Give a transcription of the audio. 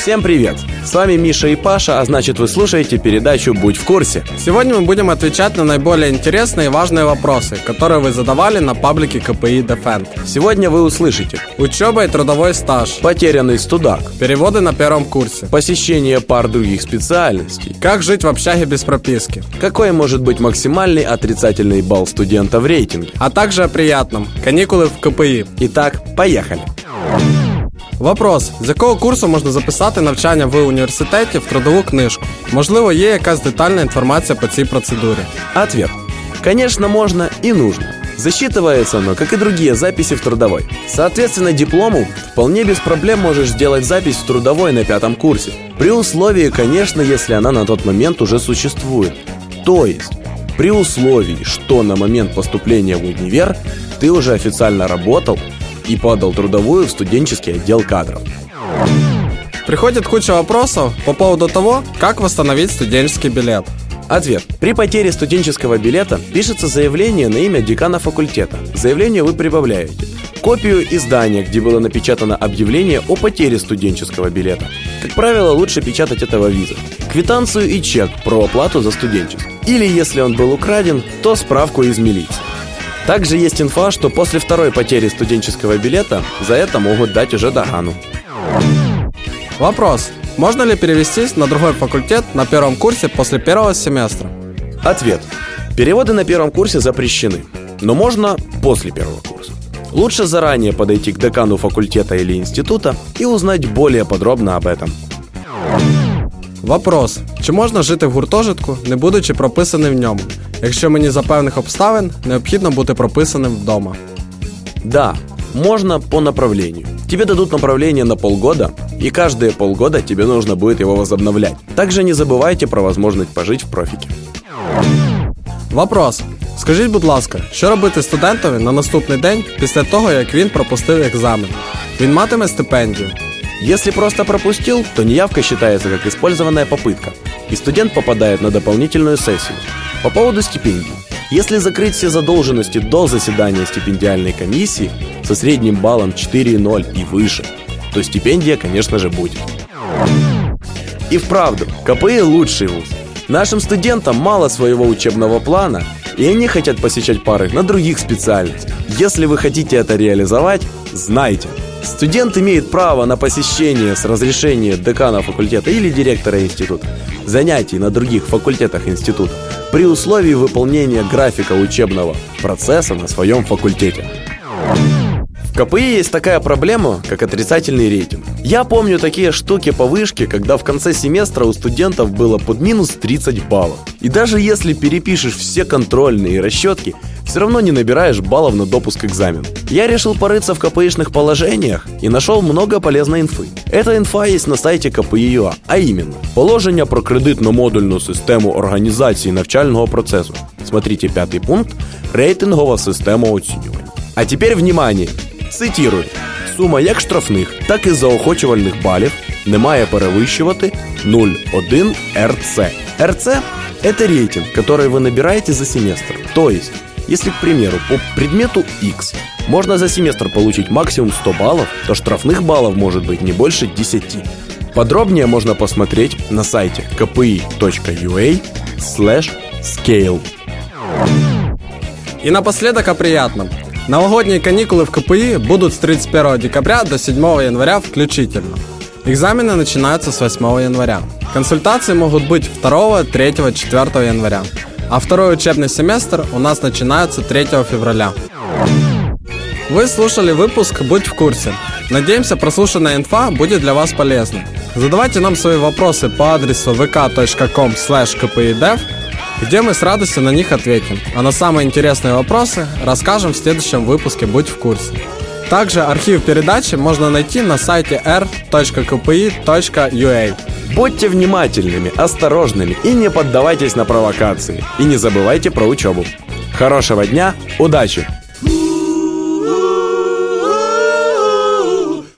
Всем привет! С вами Миша и Паша, а значит вы слушаете передачу «Будь в курсе». Сегодня мы будем отвечать на наиболее интересные и важные вопросы, которые вы задавали на паблике КПИ Defend. Сегодня вы услышите Учеба и трудовой стаж, потерянный студак, переводы на первом курсе, посещение пар других специальностей, как жить в общаге без прописки, какой может быть максимальный отрицательный балл студента в рейтинге. а также о приятном – каникулы в КПІ. Итак, поехали! Вопрос: з якого курсу можна записати навчання в університеті в трудову книжку? Можливо, є якась детальна інформація по цій процедурі. Ответ. Конечно, можно и нужно. Засчитывается оно, как и другие записи в трудовой. Соответственно, диплому вполне без проблем можешь сделать запись в трудовой на пятом курсе. При условии, конечно, если она на тот момент уже существует. То есть, при условии, что на момент поступления в универ ты уже официально работал и подал трудовую в студенческий отдел кадров. Приходит куча вопросов по поводу того, как восстановить студенческий билет. Ответ. При потере студенческого билета пишется заявление на имя декана факультета. К заявлению вы прибавляете копию издания, где было напечатано объявление о потере студенческого билета. Как правило, лучше печатать этого виза. Квитанцию и чек про оплату за студенчество. Или, если он был украден, то справку из милиции. Также есть инфа, что после второй потери студенческого билета за это могут дать уже догану. Вопрос. Можно ли перевестись на другой факультет на первом курсе после первого семестра? Ответ. Переводы на первом курсе запрещены, но можно после первого курса. Лучше заранее подойти к декану факультета или института и узнать более подробно об этом. Вопрос: чи можна жити в гуртожитку, не будучи прописаним в ньому? Якщо мені за певних обставин необхідно бути прописаним вдома. Да, можно по направлению. Тебе дадут направление на полгода, и каждые полгода тебе нужно будет его возобновлять. Также не забывайте про возможность пожить в профике. Вопрос: скажіть, будь ласка, що робити студентові на наступний день після того, як він пропустив екзамен? Він матиме стипендію. Если просто пропустил, то неявка считается как использованная попытка, и студент попадает на дополнительную сессию. По поводу стипендий. Если закрыть все задолженности до заседания стипендиальной комиссии со средним баллом 4,0 и выше, то стипендия, конечно же, будет. И вправду, КПИ лучший вуз. Нашим студентам мало своего учебного плана, и они хотят посещать пары на других специальностях. Если вы хотите это реализовать, знайте. Студент имеет право на посещение с разрешения декана факультета или директора института занятий на других факультетах института при условии выполнения графика учебного процесса на своем факультете. В КПИ есть такая проблема, как отрицательный рейтинг. Я помню такие штуки по вышке, когда в конце семестра у студентов было под минус 30 баллов. И даже если перепишешь все контрольные расчетки, все равно не набираешь баллов на допуск к экзамену. Я решил порыться в КПИшных положениях и нашел много полезной инфы. Эта инфа есть на сайте КПІ.ЮА, а именно положення про кредитно-модульну систему організації навчального процесу. Смотрите пятый пункт рейтингова система оцінювання. А теперь внимание! Цитирую. Сума як штрафних, так і заохочувальних балів не має перевищувати 0,1 РЦ. РЦ – это рейтинг, который вы набираете за семестр. То есть, если, к примеру, по предмету X можно за семестр получить максимум 100 баллов, то штрафных баллов может быть не больше 10. Подробнее можно посмотреть на сайте kpi.ua scale. И напоследок о приятном. Новогодние каникулы в КПИ будут с 31 декабря до 7 января включительно. Экзамены начинаются с 8 января. Консультации могут быть 2, 3, 4 января. А второй учебный семестр у нас начинается 3 февраля. Вы слушали выпуск «Будь в курсе». Надеемся, прослушанная инфа будет для вас полезной. Задавайте нам свои вопросы по адресу vk.com kpidev, где мы с радостью на них ответим. А на самые интересные вопросы расскажем в следующем выпуске «Будь в курсе». Также архив передачи можно найти на сайте r.kpi.ua. Будьте внимательными, осторожными и не поддавайтесь на провокации. И не забывайте про учебу. Хорошего дня, удачи!